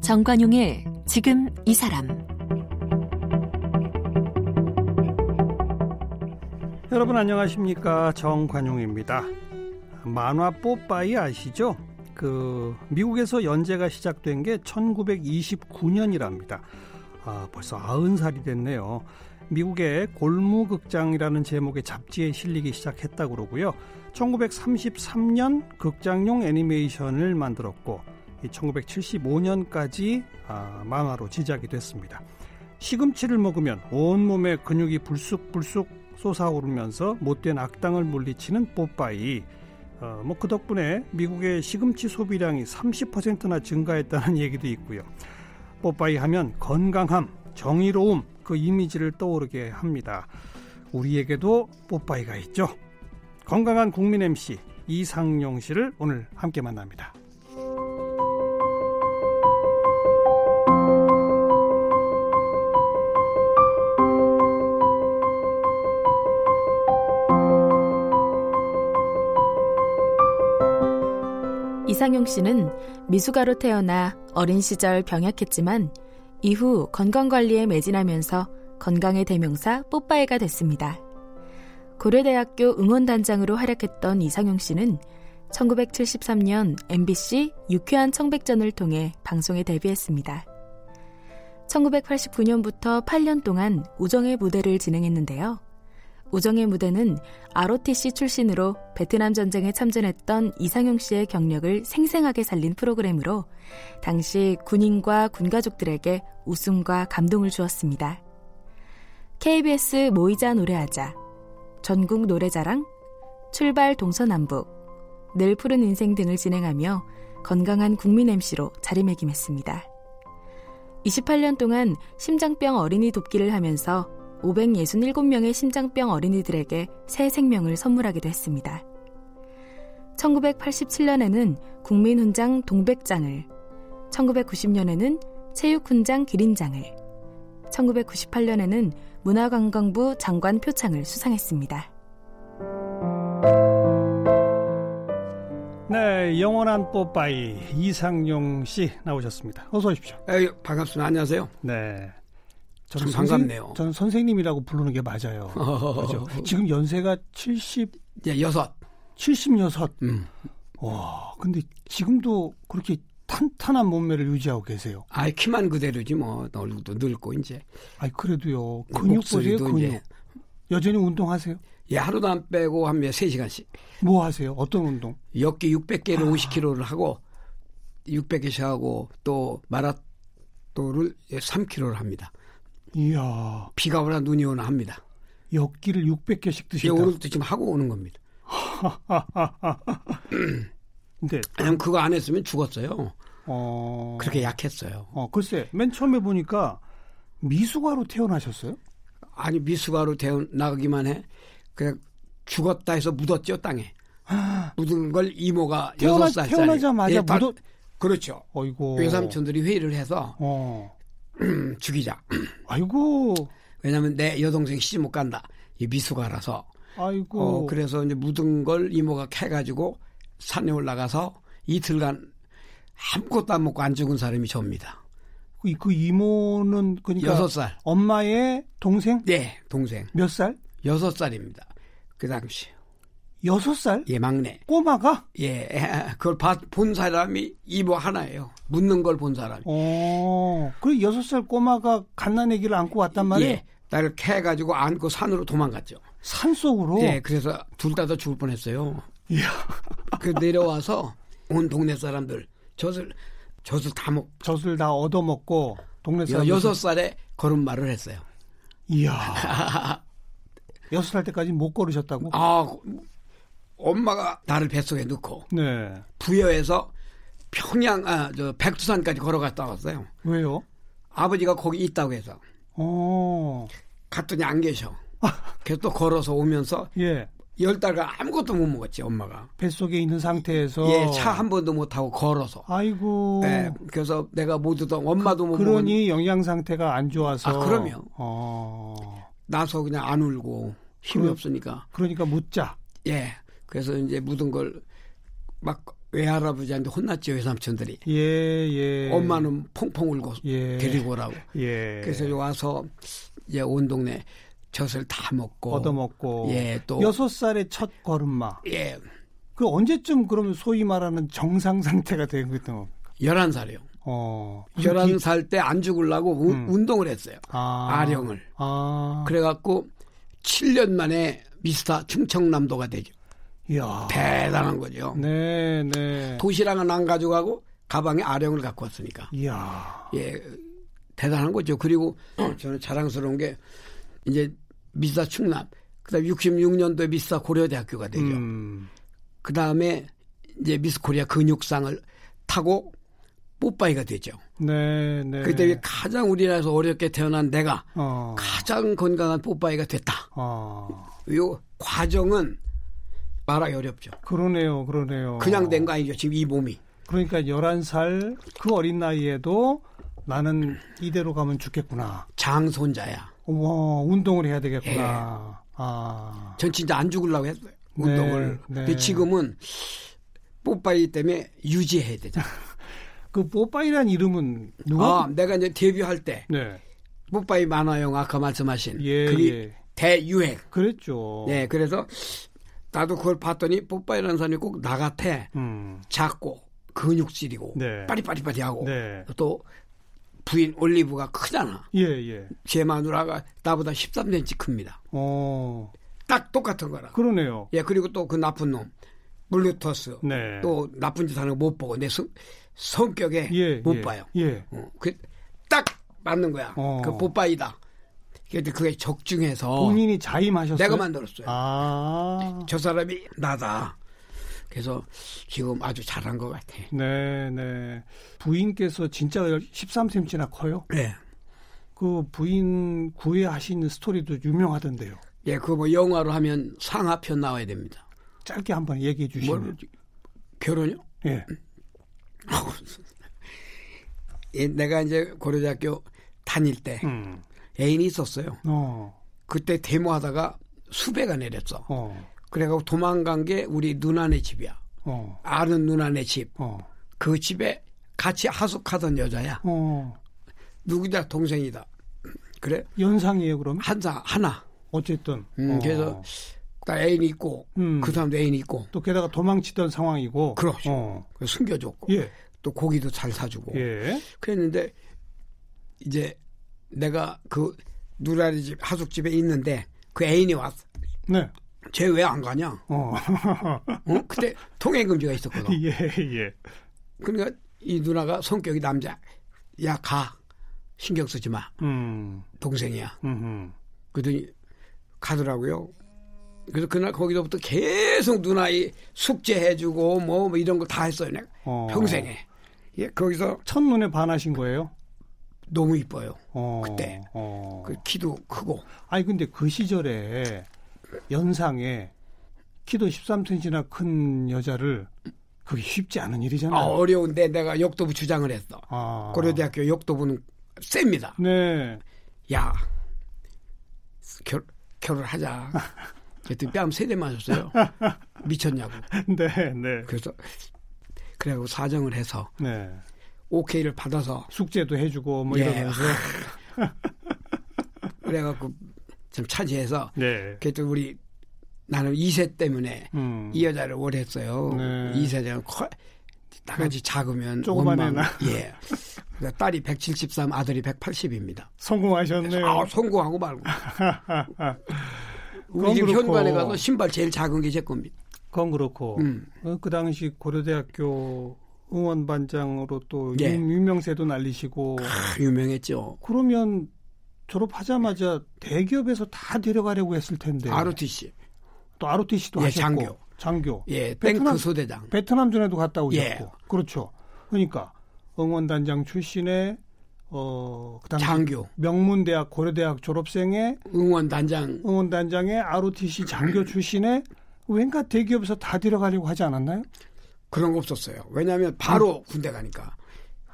정관용의 지금 이 사람 여러분 안녕하십니까 정관용입니다. 만화 뽀빠이 아시죠? 그 미국에서 연재가 시작된 게 1929년이랍니다. 아, 벌써 90살이 됐네요. 미국의 골무극장이라는 제목의 잡지에 실리기 시작했다고 그러고요. 1933년 극장용 애니메이션을 만들었고 1975년까지 아, 만화로 지작이 됐습니다. 시금치를 먹으면 온몸에 근육이 불쑥불쑥 솟아오르면서 못된 악당을 물리치는 뽀빠이. 어, 뭐그 덕분에 미국의 시금치 소비량이 30%나 증가했다는 얘기도 있고요. 뽀빠이 하면 건강함, 정의로움 그 이미지를 떠오르게 합니다. 우리에게도 뽀빠이가 있죠. 건강한 국민 MC 이상용 씨를 오늘 함께 만납니다. 이상용 씨는 미숙아로 태어나 어린 시절 병약했지만 이후 건강관리에 매진하면서 건강의 대명사 뽀빠이가 됐습니다. 고려대학교 응원단장으로 활약했던 이상용 씨는 1973년 MBC 유쾌한 청백전을 통해 방송에 데뷔했습니다. 1989년부터 8년 동안 우정의 무대를 진행했는데요. 우정의 무대는 ROTC 출신으로 베트남 전쟁에 참전했던 이상용 씨의 경력을 생생하게 살린 프로그램으로 당시 군인과 군가족들에게 웃음과 감동을 주었습니다. KBS 모이자 노래하자, 전국 노래자랑, 출발 동서남북, 늘 푸른 인생 등을 진행하며 건강한 국민 MC로 자리매김했습니다. 28년 동안 심장병 어린이 돕기를 하면서 567명의 심장병 어린이들에게 새 생명을 선물하기도 했습니다. 1987년에는 국민훈장 동백장을, 1990년에는 체육훈장 기린장을, 1998년에는 문화관광부 장관 표창을 수상했습니다. 네, 영원한 뽀빠이 이상용 씨 나오셨습니다. 어서 오십시오. 에이, 반갑습니다. 안녕하세요. 네. 참 반갑네요. 저는 선생님이라고 부르는 게 맞아요. 그렇죠. 지금 연세가 70, 예, 여섯. 76. 음. 와, 근데 지금도 그렇게 탄탄한 몸매를 유지하고 계세요. 아이, 키만 그대로지 뭐, 얼굴도 늙고, 이제. 아이, 그래도요. 근육 보세요, 근육. 이제. 여전히 운동하세요? 예, 하루도 안 빼고 한 3시간씩. 뭐 하세요? 어떤 운동? 역기 600개를 아. 50kg를 하고, 600개씩 하고, 또 마라토를 3kg를 합니다. 이야. 비가 오나 눈이 오나 합니다. 역기를 600개씩 드신다. 예, 오늘도 지금 하고 오는 겁니다. 근데 그냥 그거 안 했으면 죽었어요. 어... 그렇게 약했어요. 어, 글쎄, 맨 처음에 보니까 미숙아로 태어나셨어요? 아니, 미숙아로 태어나기만 해. 그냥 죽었다 해서 묻었죠, 땅에. 묻은 걸 이모가 태어나, 6살짜리. 태어나자마자 예, 묻었... 그렇죠. 어이고. 외삼촌들이 회의를 해서 어. 죽이자. 아이고. 왜냐면 내 여동생 시집 못 간다. 이 미숙아라서. 아이고. 어, 그래서 이제 묻은 걸 이모가 캐가지고 산에 올라가서 이틀간 아무것도 안 먹고 안 죽은 사람이 접니다. 그, 그 이모는 그러니까 여섯 살. 엄마의 동생? 네, 동생. 몇 살? 여섯 살입니다. 그 당시. 여섯 살? 예, 막내. 꼬마가? 예, 그걸 본 사람이 이모 하나예요. 묻는 걸 본 사람이. 어, 그 여섯 살 꼬마가 갓난애기를 안고 왔단 말이에요? 예, 나를 캐가지고 안고 산으로 도망갔죠. 산 속으로? 예, 그래서 둘 다 다 죽을 뻔했어요. 이야. 그 내려와서 온 동네 사람들 젖을 젖을 다 먹. 젖을 다 얻어먹고 동네 사람 여섯 살에 걸음말을 했어요. 이야. 여섯 살 때까지 못 걸으셨다고? 아, 엄마가 나를 뱃속에 넣고 네. 부여해서 평양 아 저 백두산까지 걸어갔다 왔어요. 왜요? 아버지가 거기 있다고 해서. 어. 갔더니 안 계셔. 그래서 또 걸어서 오면서 예. 열 달간 아무것도 못 먹었지 엄마가. 뱃속에 있는 상태에서 예, 차 한 번도 못 타고 걸어서. 아이고. 예, 그래서 내가 모두도 엄마도 못 그러니 영양 상태가 안 좋아서. 아, 그럼요. 어. 나서 그냥 안 울고 힘이 그래. 없으니까. 그러니까 묻자. 예. 그래서 이제 묻은 걸 막 외할아버지한테 혼났죠 외삼촌들이. 예, 예. 엄마는 펑펑 울고 예. 데리고 오라고. 예. 그래서 와서 이제 온 동네 젖을 다 먹고. 얻어먹고. 예, 또. 여섯 살의 첫 걸음마. 예. 그 언제쯤 그러면 소위 말하는 정상 상태가 된 거죠? 11살이요. 어. 무슨 11살 때 안 죽으려고 우- 음. 운동을 했어요. 아. 아령을. 아. 그래갖고 7년 만에 미스터 충청남도가 되죠. 이야. 대단한 거죠. 네, 네. 도시락은 안 가져가고 가방에 아령을 갖고 왔으니까. 이야. 예, 대단한 거죠. 그리고 저는 자랑스러운 게 이제 미스터 충남, 그다음 66년도에 미스터 고려대학교가 되죠. 음. 그 다음에 이제 미스 코리아 근육상을 타고 뽀빠이가 되죠. 네, 네. 그때 가장 우리나라에서 어렵게 태어난 내가 어. 가장 건강한 뽀빠이가 됐다. 어. 요 과정은 말하기 어렵죠. 그러네요, 그러네요. 그냥 된 거 아니죠. 지금 이 몸이. 그러니까 11살 그 어린 나이에도 나는 이대로 가면 죽겠구나. 장손자야. 와, 운동을 해야 되겠구나. 예. 아. 전 진짜 안 죽으려고 했어요. 네, 운동을. 네. 근데 지금은 뽀빠이 때문에 유지해야 되잖아. 그 뽀빠이란 이름은 누가? 아, 내가 이제 데뷔할 때 네. 뽀빠이 만화영 아까 말씀하신 예, 그게 예. 대유행. 그랬죠. 네, 그래서 나도 그걸 봤더니 뽀빠이라는 사람이 꼭 나 같아. 음. 작고 근육질이고 네. 빠리빠리빠리하고 네. 또 부인 올리브가 크잖아. 예, 예. 제 마누라가 나보다 13cm 큽니다. 어. 딱 똑같은 거라. 그러네요. 예, 그리고 또 그 나쁜 놈 블루토 네. 또 나쁜 짓 하는 거 못 보고 내 성, 성격에 예, 못 예. 봐요. 예. 어, 그딱 맞는 거야. 어. 그 뽀빠이다. 근데 그게 적중해서 본인이 자임하셨어요? 내가 만들었어요. 아. 저 사람이 나다. 그래서 지금 아주 잘한 것 같아. 네, 네. 부인께서 진짜 13cm나 커요? 네. 그 부인 구애하신 스토리도 유명하던데요. 예, 그거 뭐 영화로 하면 상하편 나와야 됩니다. 짧게 한번 얘기해 주시면. 뭘 결혼요? 예. 예, 내가 이제 고려대학교 다닐 때 음. 애인이 있었어요. 어. 그때 데모하다가 수배가 내렸어. 어. 그래갖고 도망간 게 우리 누나네 집이야. 어. 아는 누나네 집. 어. 그 집에 같이 하숙하던 여자야. 어. 누구다 동생이다. 그래 연상이에요, 그럼? 한사 하나. 어쨌든. 음, 어. 그래서 딱 애인이 있고 음. 그 사람도 애인이 있고 또 게다가 도망치던 상황이고. 그렇죠. 어. 숨겨줬고 예. 또 고기도 잘 사주고 예. 그랬는데 이제 내가 그 누나네 집 하숙집에 있는데 그 애인이 왔어. 네. 쟤 왜 안 가냐? 어. 어? 그때 통행 금지가 있었거든. 예, 예. 그러니까 이 누나가 성격이 남자. 야 가. 신경 쓰지 마. 음. 동생이야. 음. 그러더니 가더라고요. 그래서 그날 거기서부터 계속 누나이 숙제해주고 뭐, 뭐 이런 거 다 했어요. 내가 어. 평생에. 예, 거기서 첫눈에 반하신 거예요? 너무 이뻐요. 어. 그때. 어. 그 키도 크고. 아니 근데 그 시절에 연상에 키도 13cm나 큰 여자를 그게 쉽지 않은 아, 일이잖아요. 어려운데 내가 역도부 주장을 했어. 아. 고려대학교 역도부는 셉니다. 네. 야, 결, 결혼하자. 그랬더니 뺨 세대 맞았어요. 미쳤냐고. 네, 네. 그래서 그래갖고 사정을 해서 네. 오케이를 받아서 숙제도 해주고 뭐 예. 이러면서. 그래갖고 좀 차지해서 네. 그랬더니 우리 나는 2세 때문에 음. 이 여자를 원했어요. 네. 2세는 커, 나같이 작으면 조그만 원망. 예. 그러니까 딸이 173, 아들이 180입니다. 성공하셨네요. 아, 성공하고 말고. 우리 집. 현관에 가서 신발 제일 작은 게 제 겁니다. 그건 그렇고 음. 어, 그 당시 고려대학교 응원반장으로 또 예. 유- 유명세도 날리시고 아, 유명했죠. 그러면 졸업하자마자 대기업에서 다 데려가려고 했을 텐데 ROTC. 또 ROTC도 예, 하셨고 장교. 장교 예, 베트남- 뱅크 소대장. 베트남 전에도 갔다 오셨고 예. 그렇죠 그러니까 응원단장 출신의 어 그다음 장교. 명문대학 고려대학 졸업생의 응원단장. 응원단장의 ROTC 장교 출신의 왠가 대기업에서 다 데려가려고 하지 않았나요? 그런 거 없었어요. 왜냐하면 바로 음. 군대 가니까.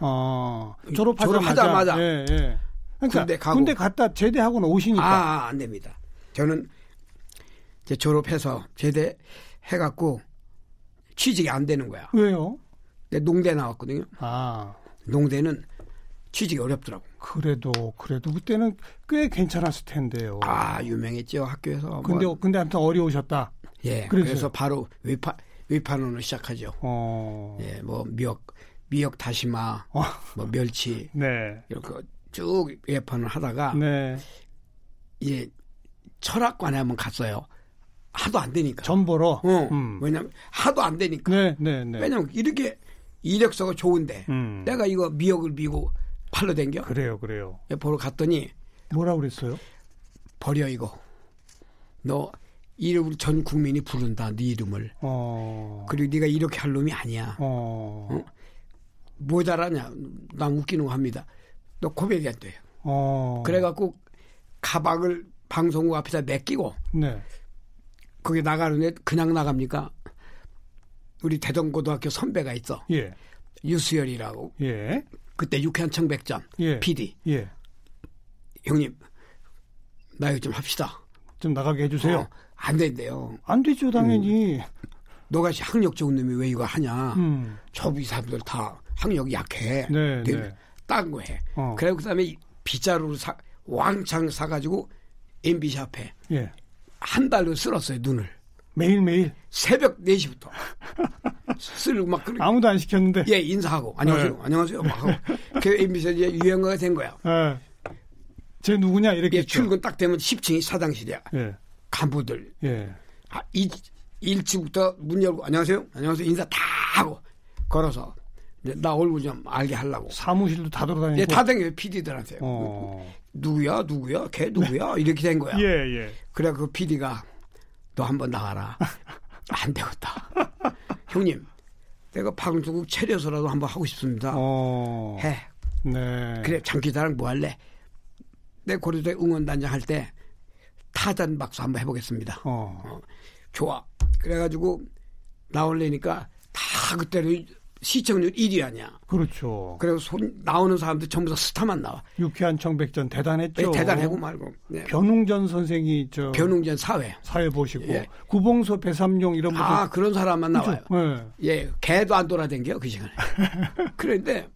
어, 졸업하자마자. 졸업하자마자. 예, 예. 그러니까 군대, 가고. 군대 갔다 제대하고는 오시니까. 아, 안 됩니다. 저는 이제 졸업해서 제대해갖고 취직이 안 되는 거야. 왜요? 내 농대 나왔거든요. 아. 농대는 취직이 어렵더라고. 그래도 그래도 그때는 꽤 괜찮았을 텐데요. 아 유명했죠 학교에서. 근데 뭐. 근데 아무튼 어려우셨다. 예. 그래서, 그래서 바로 위파 위판원을 시작하죠. 어. 예, 뭐 미역 미역 다시마, 어. 뭐 멸치, 네. 이렇게 쭉 위판을 하다가 네. 이제 철학관에 한번 갔어요. 하도 안 되니까. 전보러. 어. 음. 왜냐면 하도 안 되니까. 네, 네, 네. 왜냐면 이렇게 이력서가 좋은데 음. 내가 이거 미역을 미고 팔로 댕겨? 그래요, 그래요. 보러 갔더니 뭐라 그랬어요? 버려 이거. 너 이름을 전 국민이 부른다. 네 이름을. 어. 그리고 네가 이렇게 할 놈이 아니야. 어. 어? 뭐 잘하냐? 난 웃기는 거 합니다. 너 코미디언 돼요. 어. 그래갖고 가방을 방송국 앞에다 맡기고 네. 거기 나가는데 그냥 나갑니까? 우리 대동고등학교 선배가 있어. 예. 유수열이라고. 예. 그때 유쾌한 청백전 예. PD. 예. 형님 나 이거 좀 합시다. 좀 나가게 해주세요. 어, 안 된대요. 안 되죠, 당연히. 음. 너같이 학력 좋은 놈이 왜 이거 하냐. 음. 저이 사람들 다 학력이 약해. 네, 네. 딴거 해. 어. 그리고 그다음에 빗자루를 사, 왕창 사가지고 MBC 앞에 예. 한 달을 쓸었어요, 눈을. 매일매일? 새벽 4시부터. 쓸고 막. 그러... 아무도 안 시켰는데. 예, 인사하고. 안녕하세요. 네. 안녕하세요. 막 하고. 그 MBC가 이제 유행어가 된 거야. 예. 제 누구냐? 이렇게. 예, 출근 딱 되면 10층이 사장실이야. 예. 간부들. 예. 아, 이, 1층부터 문 열고 안녕하세요. 안녕하세요. 인사 다 하고 걸어서 나 얼굴 좀 알게 하려고. 사무실도 다 돌아다니고. 예, 다 다녀요. PD들한테. 어. 누구야, 누구야, 걔 누구야 이렇게 된 거야. 예, 예. 그래 그 PD가 너 한번 나가라. 안 되겠다. 형님, 내가 방송국 차려서라도 한번 하고 싶습니다. 어. 해. 네. 그래 장기자랑 뭐 할래? 내 고려대 응원단장 할 때 타잔 박수 한번 해보겠습니다. 어. 어. 좋아. 그래가지고 나올래니까 다 그때로 시청률 1위 아니야. 그렇죠. 그래서 손, 나오는 사람들 전부 다 스타만 나와. 유쾌한 청백전 대단했죠. 네, 대단하고 말고. 네. 변웅전 선생이 저 변웅전 사회. 사회 보시고 예. 구봉소 배삼룡 이런 분들 아 그런 사람만 그렇죠? 나와요. 네. 예, 개도 안 돌아댕겨 그 시간에. 그런데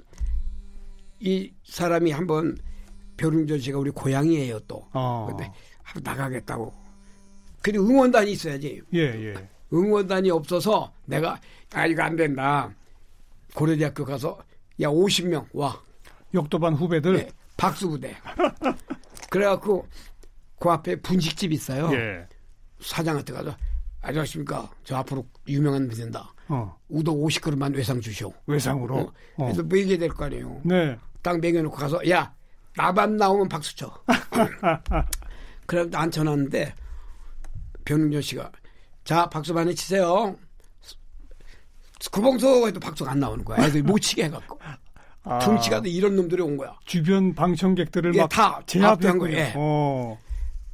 이 사람이 한번 변웅전 씨가 우리 고향이에요 또. 어. 근데 나가겠다고. 그리고 응원단이 있어야지. 예, 예. 응원단이 없어서 내가 아 이거 안 된다. 고려대학교 가서 야 50명 와. 역도반 후배들. 네, 박수 부대. 그래갖고 그 앞에 분식집 있어요. 예. 사장한테 가서 안녕하십니까. 저 앞으로 유명한 분된다. 어. 우동 50그릇만 외상 주시오. 외상으로. 어. 그래서 어. 먹이게 될 거 아니에요. 네. 딱 먹여놓고 가서 야 나만 나오면 박수 쳐. 그래 앉혀놨는데 변웅전 씨가 자 박수 많이 치세요. 구봉소 해도 박수가 안 나오는 거야. 애들이 못 치게 해갖고. 아, 둥치가 이런 놈들이 온 거야. 주변 방청객들을 예, 막다 제압한 거예요. 예. 어.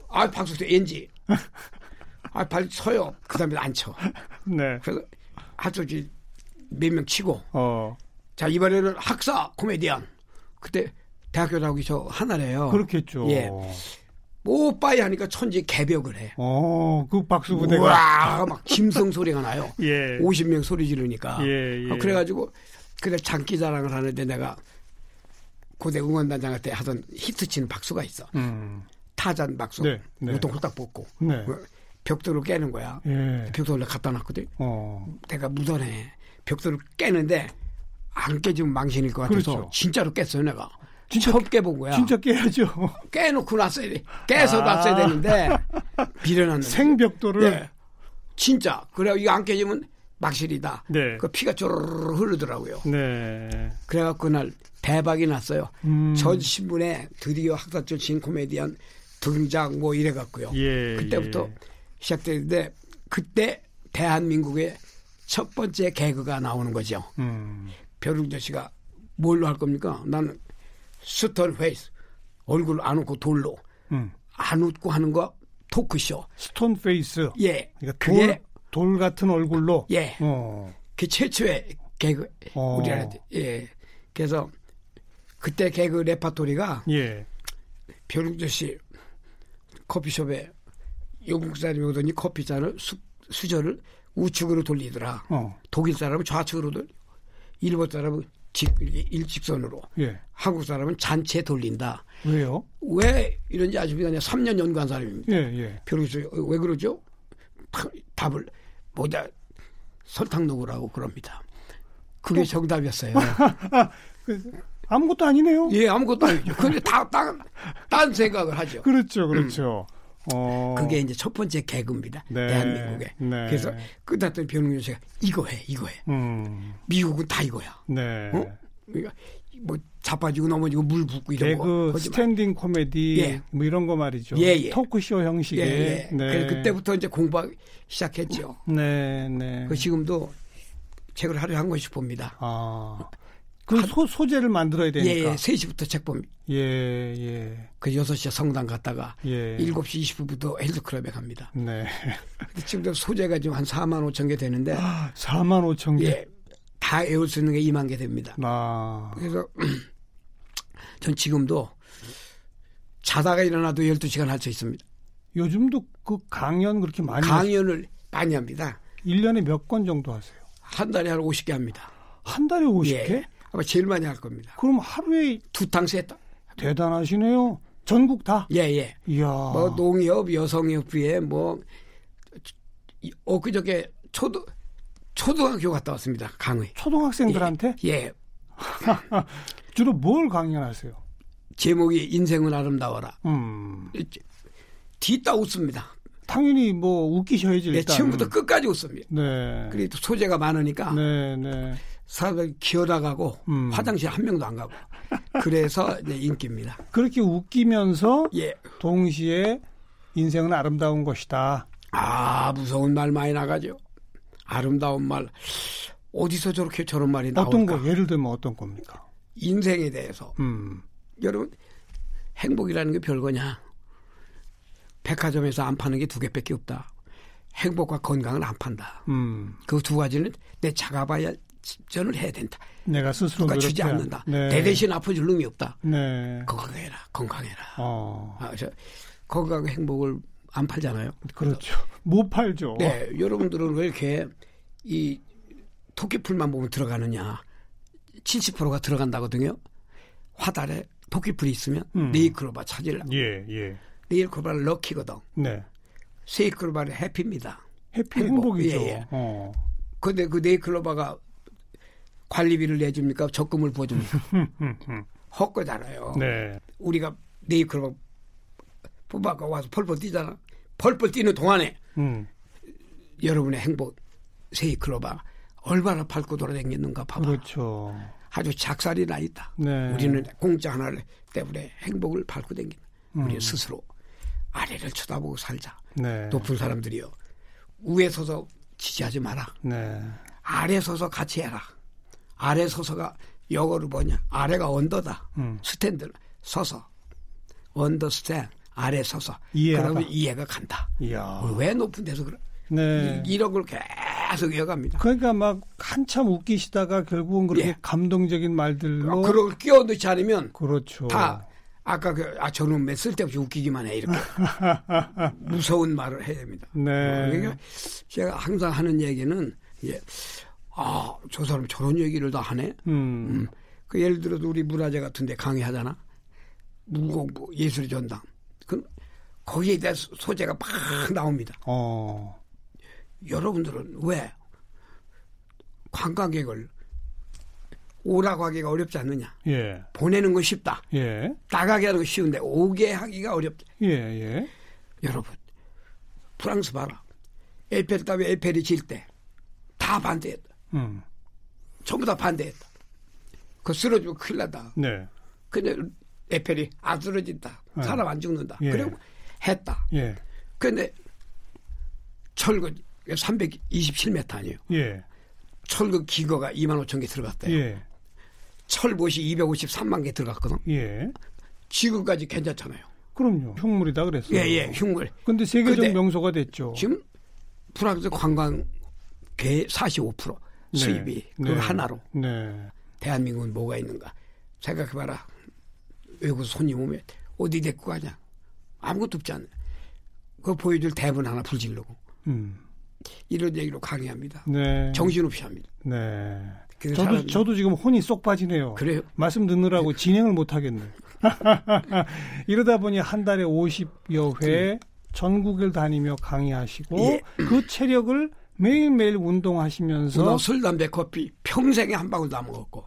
아 박수 쳐 엔지. 아 빨리 쳐요. 그 다음에 안 쳐. 네. 그래서 하여튼 몇명 치고. 어. 자 이번에는 학사 코미디언. 그때 대학교 나오기 저 하나래요. 그렇겠죠. 예. 뽀빠이 하니까 천지 개벽을 해. 어, 그 박수 부대가. 와, 막 짐승 소리가 나요. 예. 50명 소리 지르니까. 예, 예. 어, 그래가지고, 그래, 장기 자랑을 하는데 내가 고대 응원단장한테 하던 히트치는 박수가 있어. 음. 타잔 박수. 네, 네. 우동 홀딱 뽑고. 네. 벽돌을 깨는 거야. 예. 벽돌을 갖다 놨거든. 어. 내가 묻어내. 벽돌을 깨는데 안 깨지면 망신일 것 같아서 그렇죠. 진짜로 깼어요, 내가. 진짜 깨본 거야. 진짜 깨야죠. 깨놓고 놨어야 돼. 깨서 아. 놨어야 되는데 빌어놨는데. 생벽돌을. 예. 진짜. 그래 이거 안 깨지면 막실이다. 네. 그 피가 쪼르르 흐르더라고요. 네. 그래갖고 그날 대박이 났어요. 음. 전 신문에 드디어 학사 출신 코미디언 등장 뭐 이래갖고요. 예. 그때부터 예. 시작되는데 그때 대한민국의 첫 번째 개그가 나오는 거죠. 음. 변웅전 씨가 뭘로 할 겁니까? 나는 stone face 얼굴 안 웃고 돌로 음. 안 웃고 하는 거 토크쇼. stone face. 예. 그러니까 그게 돌 같은 얼굴로. 예. 어. 그 최초의 개그 어. 우리나라 예. 그래서 그때 개그 레파토리가 예. 벼룩조 씨 커피숍에 영국 사람이 오더니 커피잔을 수, 수저를 우측으로 돌리더라. 어. 독일 사람은 좌측으로 돌, 일본 사람은 직, 일직선으로, 예. 한국 사람은 잔째 돌린다. 왜요? 왜 이런지 아십니까? 3년 연구한 사람입니다. 예, 예. 변웅전 왜 그러죠? 다- 답을 뭐냐 설탕 넣으라고 그럽니다. 그게 정답이었어요. 아무것도 아니네요. 예, 아무것도 아니죠. 근데 다, 딴, 딴 생각을 하죠. 그렇죠, 그렇죠. 어. 그게 이제 첫 번째 개그입니다. 네, 대한민국에. 네. 그래서 끝났더니 변웅전 씨가 이거 해, 이거 해. 음. 미국은 다 이거야. 네. 어? 그러니까 뭐 자빠지고 넘어지고 물 붓고 이런 거. 개그, 마. 스탠딩 코미디 예. 뭐 이런 거 말이죠. 예, 예. 토크쇼 예, 형식의. 예. 네. 그래서 그때부터 이제 공부하기 시작했죠. 네, 네. 그 지금도 책을 하루에 한 권씩 봅니다. 아. 그 소, 소재를 만들어야 예, 되니까. 예. 3시부터 책 봅니다. 예, 예. 그 6시에 성당 갔다가 예. 7시 20분부터 헬스클럽에 갑니다. 네. 지금도 소재가 지금 한 4만 5천 개 되는데 4만 5천 개. 예, 다 외울 수 있는 게 2만 개 됩니다. 아. 그래서 전 지금도 자다가 일어나도 12시간 할 수 있습니다. 요즘도 그 강연 그렇게 많이 강연을 많이 합니다. 1년에 몇건 정도 하세요? 한 달에 한 50개 합니다. 한 달에 50개? 예. 아마 제일 많이 할 겁니다. 그럼 하루에 두탕 셋다. 대단하시네요. 전국 다? 예, 예. 이야. 뭐 농협, 여성협회에 뭐 이- 엊그저께 초등 초등학교 갔다 왔습니다. 강의. 초등학생들한테 예. 주로 뭘 강연하세요? 제목이 인생은 아름다워라. 음. 뒤따 웃습니다. 당연히 뭐 웃기셔야지 네, 일단. 처음부터 끝까지 웃습니다. 네. 그래도 소재가 많으니까 네, 네. 사람들이 기어나가고 음. 화장실 한 명도 안 가고 그래서 이제 인기입니다. 그렇게 웃기면서 예. 동시에 인생은 아름다운 것이다. 아 무서운 말 많이 나가죠. 아름다운 말 어디서 저렇게 저런 말이 나올까? 어떤 거 예를 들면 어떤 겁니까? 인생에 대해서 음. 여러분 행복이라는 게 별거냐? 백화점에서 안 파는 게 두 개밖에 없다. 행복과 건강은 안 판다. 음. 그두 가지는 내 작아봐야 집 전을 해야 된다. 내가 스스로 누가 주지 않는다. 네. 내 대신 아파줄 놈이 없다. 네. 건강해라, 건강해라. 어. 아, 저 건강 행복을 안 팔잖아요. 그렇죠. 못 팔죠. 네, 여러분들은 왜 이렇게 이 토끼풀만 보면 들어가느냐? 70%가 들어간다거든요. 화달에 토끼풀이 있으면 음. 네이클로바 찾으려. 예, 예. 네이클로바는 럭키거든. 네. 세이클로바는 해피입니다. 해피 행복. 행복 이죠. 예, 예. 어. 근데 그 네이클로바가 관리비를 내줍니까? 적금을 부어줍니까? 헛거잖아요. 네. 우리가 네이클로바 뽑아가 와서 펄펄 뛰잖아. 펄펄 뛰는 동안에 음. 여러분의 행복 세이클로바 얼마나 밟고 돌아다녔는가 봐봐. 그렇죠. 아주 작살이 나 있다. 네. 우리는 공짜 하나 때문에 행복을 밟고 다닌다. 음. 우리 스스로 아래를 쳐다보고 살자. 네. 높은 사람들이요. 위에 서서 지지하지 마라. 네. 아래 서서 같이 해라. 아래 서서가 영어로 뭐냐? 아래가 언더다. 음. 스탠드 서서 understand 아래 서서 이해하다. 그러면 이해가 간다. 이야. 왜 높은 데서 그래? 네. 이- 이런 걸 계속 이어갑니다. 그러니까 막 한참 웃기시다가 결국은 그렇게 예. 감동적인 말들로 그런 걸 끼워 넣지 않으면 그렇죠. 다 아까 그, 아, 저는 몇 쓸데없이 웃기기만 해. 이렇게. 무서운 말을 해야 됩니다. 네. 그러니까 제가 항상 하는 얘기는, 예, 아, 저 사람 저런 얘기를 다 하네? 음. 그 예를 들어서 우리 문화재 같은 데 강의하잖아. 무공부, 예술의 전당. 그, 거기에 대한 소- 소재가 막 나옵니다. 어. 여러분들은 왜 관광객을 오라고 하기가 어렵지 않느냐? 예. 보내는 건 쉽다. 예. 나가게 하는 건 쉬운데 오게 하기가 어렵다. 예, 예. 여러분, 프랑스 봐라. 에펠탑에 에펠이 질 때 다 반대했다. 음. 전부 다 반대했다. 그 쓰러지면 큰일 난다. 네. 근데 에펠이 안 쓰러진다. 네. 사람 안 죽는다. 예. 그리고 했다. 예. 근데 철거 327m 아니에요. 예. 철거 기거가 2만 5천 개 들어갔대요. 예. 철봇이 253만 개 들어갔거든. 예. 지금까지 괜찮잖아요. 그럼요. 흉물이다 그랬어요. 예, 예, 흉물. 근데 세계적 명소가 됐죠. 지금 프랑스 관광 개 45% 수입이 네. 그 네. 하나로 네. 대한민국은 뭐가 있는가 생각해봐라 외국 손님 오면 어디 데리고 가냐 아무것도 없지 않아요 그거 보여줄 대본 하나 불질르고 음. 이런 얘기로 강의합니다 네. 정신없이 합니다 네. 저도 저도 지금 혼이 쏙 빠지네요. 그래요 말씀 듣느라고 진행을 못 하겠네. 이러다 보니 한 달에 50여 회 전국을 다니며 강의하시고 예. 그 체력을 매일매일 운동하시면서 너 술, 담배, 커피 평생에 한 방울도 안 먹었고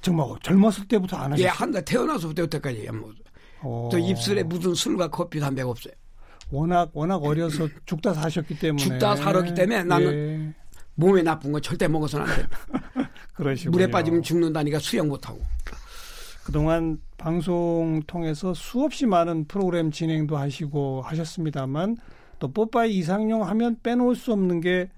정말 젊었을 때부터 안 예, 하셨어요. 한달 태어나서부터 여태까지 안 먹었어요 어, 또 입술에 묻은 술과 커피, 담배가 없어요 워낙 워낙 어려서 죽다 사셨기 때문에 죽다 살았기 때문에 나는 예, 몸에 나쁜 거 절대 먹어서는 안 돼. 그러시군요. 물에 빠지면 죽는다니까 수영 못 하고. 그동안 방송 통해서 수없이 많은 프로그램 진행도 하시고 하셨습니다만 또 뽀빠이 이상용 하면 빼놓을 수 없는 게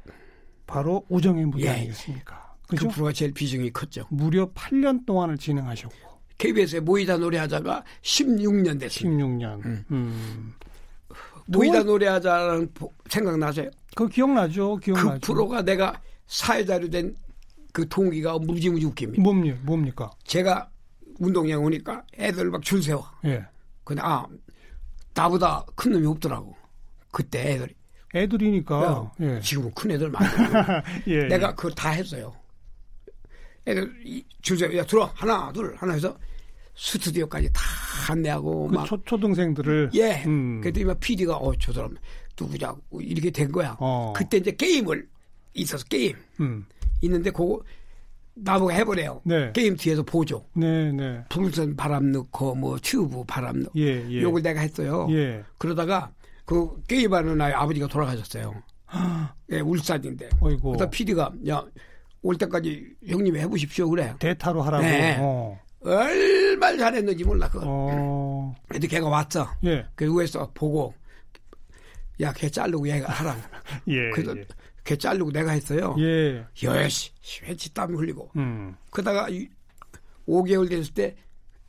바로 오정의 무대 예. 아니겠습니까? 그 그죠? 프로가 제일 비중이 컸죠. 무려 8년 동안을 진행하셨고 KBS에 모이다 노래하자가 16년 됐습니다. 16년. 음. 모이다 또- 노래하자라는 보- 생각나세요? 그거 기억나죠? 기억나죠? 그 프로가 내가 사회자료 된그 동기가 무지무지 웃깁니다. 뭡니, 뭡니까? 제가 운동장 오니까 애들 막 줄 세워. 예. 근데 아 나보다 큰 놈이 없더라고. 그때 애들이. 애들이니까. 예. 지금은 큰 애들 많아. 예. 내가 그걸 다 했어요. 애들 이- 줄 세워. 야 들어 하나 둘 하나 해서 스튜디오까지 다 안내하고 그 막 초, 초등생들을. 예. 음. 그랬더니 막 PD가 어저 사람 누구냐고 이렇게 된 거야. 어. 그때 이제 게임을 있어서 게임 음. 있는데 그거 나보고 해보래요. 네. 게임 뒤에서 보죠. 네, 네. 불선 바람 넣고 뭐 튜브 바람 넣고 예, 예. 요걸 내가 했어요. 예. 그러다가 그 게임하는 날 아버지가 돌아가셨어요. 예, 울산인데. 어이고. 그러다 PD가 야 올 때까지 형님 해보십시오 그래. 대타로 하라고. 네. 어. 얼마나 잘했는지 몰라 그거. 어. 근데 걔가 왔어. 예. 그 위에서 보고 야 걔 자르고 얘가 하라. 예. 그래서 예. 걔 자르고 내가 했어요. 예. 여시 왠지 땀 흘리고. 음. 그러다가 이- 5개월 됐을 때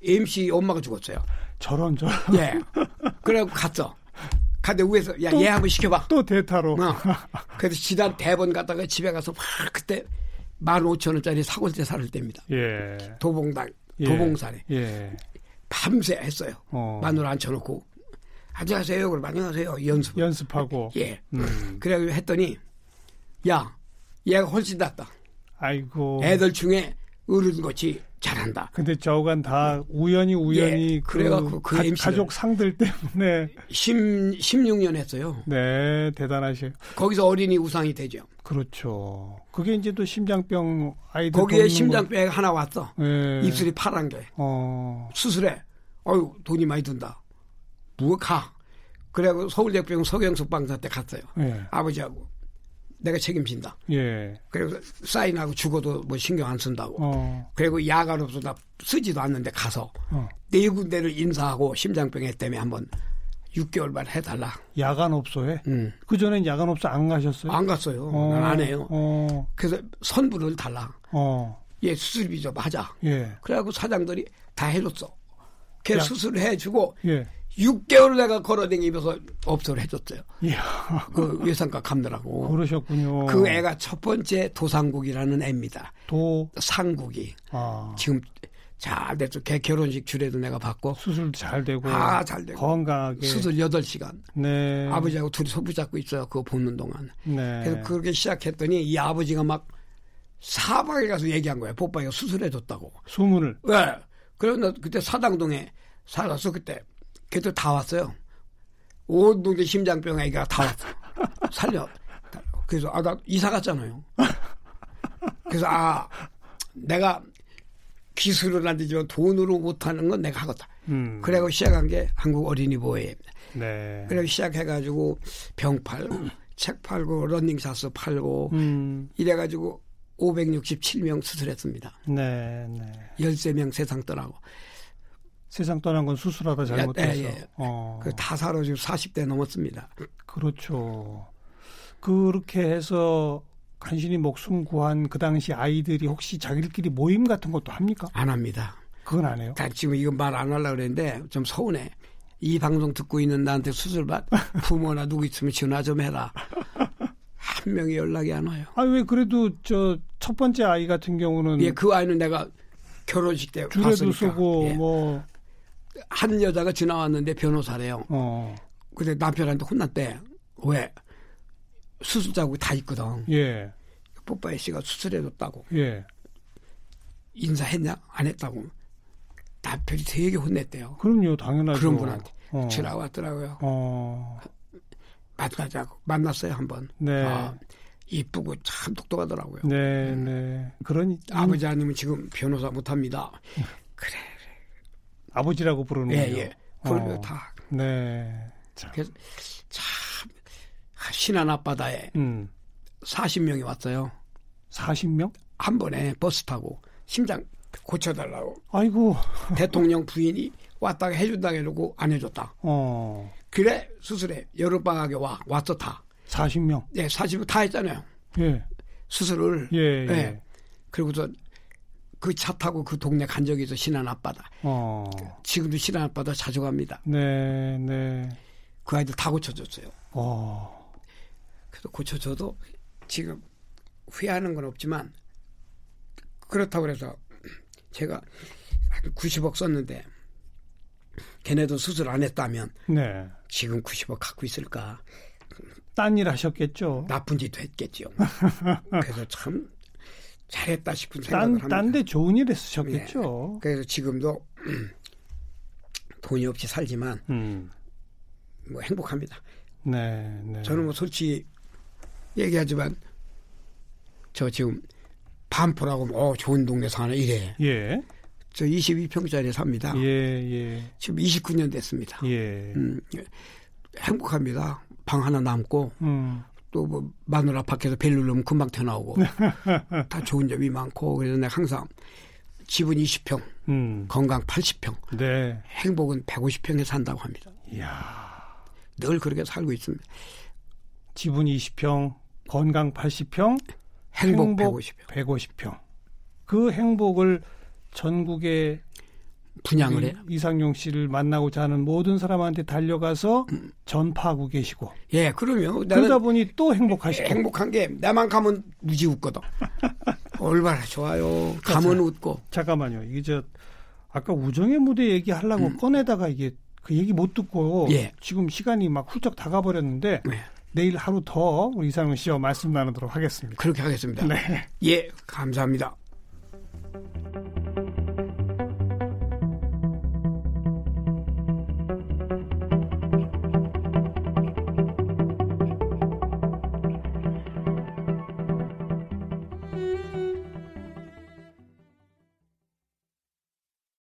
MC 엄마가 죽었어요. 저런 저런 예. 그래갖고 갔어. 갔는데 위에서 야 얘 한번 시켜봐. 또 대타로. 어. 그래서 지난 대본 갔다가 집에 가서 막 그때 15,000원짜리 사골대 살을 때입니다. 예. 도봉당, 예. 도봉산에. 예. 밤새 했어요. 어. 마누라 앉혀놓고. 안녕하세요. 그럼 안녕하세요. 연습. 연습하고. 예. 음. 그래가지고 했더니, 야, 얘가 훨씬 낫다. 아이고. 애들 중에 어른 같이 잘한다. 근데 저간 다 우연히 우연히 예, 그 그래갖고 그 가. 가족 상들 때문에 10, 16년 했어요. 네 대단하셔. 거기서 어린이 우상이 되죠. 그렇죠. 그게 이제 또 심장병 아이들 거기에 심장병 하나 왔어. 거- 예. 입술이 파란 게. 어. 수술해. 어유 돈이 많이 든다. 뭐 가. 그래고 서울대병 서경숙 방사한테 갔어요. 예. 아버지하고. 내가 책임진다. 예. 그래서 사인하고 죽어도 뭐 신경 안 쓴다고. 어. 그리고 야간 없어 나 쓰지도 않는데 가서 어. 네 군데를 인사하고 심장병 때문에 한번 6개월만 해달라. 야간 업소에 음. 그 전엔 야간 업소 안 가셨어요? 안 갔어요. 어. 난안 해요. 어. 그래서 선불을 달라. 어. 얘 수술비 좀 하자. 예. 그래갖고 사장들이 다 해줬어. 걔 야. 수술을 해주고 예. 6개월 내가 걸어다니면서 업소를 해줬어요. 이야. 그 외상값 갚느라고. 그러셨군요. 그 애가 첫 번째 도상국이라는 애입니다. 도 상국이. 아. 지금 잘 됐죠. 걔 결혼식 주례도 내가 받고. 수술도 잘 되고 아, 잘 되고. 건강하게 수술 8시간. 네. 아버지하고 둘이 손 붙잡고 있어요. 그거 보는 동안. 네. 그래서 그렇게 시작했더니 이 아버지가 막 사방에 가서 얘기한 거예요. 뽀빠이가 수술해 줬다고. 소문을 왜? 그래서 나 그때 사당동에 살았어 그때. 걔들 다 왔어요. 온 동네 심장병 애기가 다 왔어. 살려. 그래서 아 나 이사 갔잖아요. 그래서 아 내가 기술을 안 되지만 돈으로 못하는 건 내가 하겠다. 음. 그래고 시작한 게 한국 어린이 보호회입니다. 네. 그래고 시작해가지고 병 팔고 책 팔고 러닝셔츠 팔고 음. 이래가지고 567명 수술했습니다. 네, 네. 13명 세상 떠나고. 세상 떠난 건 수술하다 잘못해서. 예, 예. 어. 그다 살아 지금 40대 넘었습니다. 그렇죠. 그렇게 해서 간신히 목숨 구한 그 당시 아이들이 혹시 자기들끼리 모임 같은 것도 합니까? 안 합니다. 그건 안 해요. 나 지금 이건 말 안 하려고 그랬는데 좀 서운해. 이 방송 듣고 있는 나한테 수술받 부모나 누구 있으면 전화 좀 해라. 한한 명이 연락이 안 와요. 아 왜 그래도 저 첫 번째 아이 같은 경우는 예, 그 아이는 내가 결혼식 때 줄에도 봤으니까. 쓰고 예. 뭐 한 여자가 지나왔는데 변호사래요. 어. 근데 남편한테 혼났대. 왜? 수술 자국이 다 있거든. 예. 뽀빠이 씨가 수술해줬다고. 예. 인사했냐? 안 했다고. 남편이 되게 혼냈대요. 그럼요, 당연하죠. 그런 분한테. 어. 전화 왔더라고요. 어. 만나자고. 만났어요, 한 번. 네. 아, 이쁘고 참 똑똑하더라고요. 네, 네. 그런 아버지 아니면 지금 변호사 못합니다. 그래, 아버지라고 부르는 예, 거요. 예. 그러면 어. 다. 네. 참. 그래서 참, 신안 앞바다에 음. 40명이 왔어요. 40명? 한 번에 버스 타고 심장 고쳐달라고. 아이고. 대통령 부인이 왔다가 해준다고 해놓고 안 해줬다. 어. 그래, 수술에 여름방학에 와, 왔어, 다. 40명. 예, 40명 다 했잖아요. 예. 수술을. 예, 예. 예. 그리고서 그 차 타고 그 동네 간 적이 있어, 신안 앞바다. 어. 지금도 신안 앞바다 자주 갑니다. 네, 네. 그 아이들 다 고쳐줬어요. 어. 그래서 고쳐줘도 지금 후회하는 건 없지만 그렇다고 그래서 제가 한 90억 썼는데 걔네도 수술 안 했다면 네. 지금 90억 갖고 있을까 딴 일 하셨겠죠. 나쁜 짓도 했겠죠. 그래서 참 잘했다 싶은 생각을 딴, 합니다. 딴데 좋은 일에 쓰셨겠죠. 그래서 지금도 돈이 없이 살지만 음. 뭐 행복합니다. 네, 네. 저는 뭐 솔직히 얘기하지만 저 지금 반포라고 뭐 어, 좋은 동네 사는 이래. 예. 저 22평짜리 삽니다. 예, 예. 지금 29년 됐습니다. 예. 음, 행복합니다. 방 하나 남고 음. 또 뭐 마누라 밖에서 벨 누르면 금방 튀어나오고 다 좋은 점이 많고 그래서 내가 항상 집은 20평, 음. 건강 80평, 네. 행복은 150평에 산다고 합니다. 이야. 늘 그렇게 살고 있습니다. 지분 20평, 건강 80평, 행복, 150평. 150평. 그 행복을 전국의 분양을 해요. 이상용 씨를 만나고자 하는 모든 사람한테 달려가서 전파하고 계시고 예, 그러면 그러다 보니 또 행복하시고 행복한 게 나만 가면 무지 웃거든. 얼마나 좋아요. 가면 웃고. 잠깐만요. 이게 저 아까 우정의 무대 얘기하려고 꺼내다가 이게 그 얘기 못 듣고 음. 예. 지금 시간이 막 훌쩍 다가버렸는데 네, 내일 하루 더 우리 이상용 씨와 말씀 나누도록 하겠습니다. 그렇게 하겠습니다. 네. 예, 감사합니다.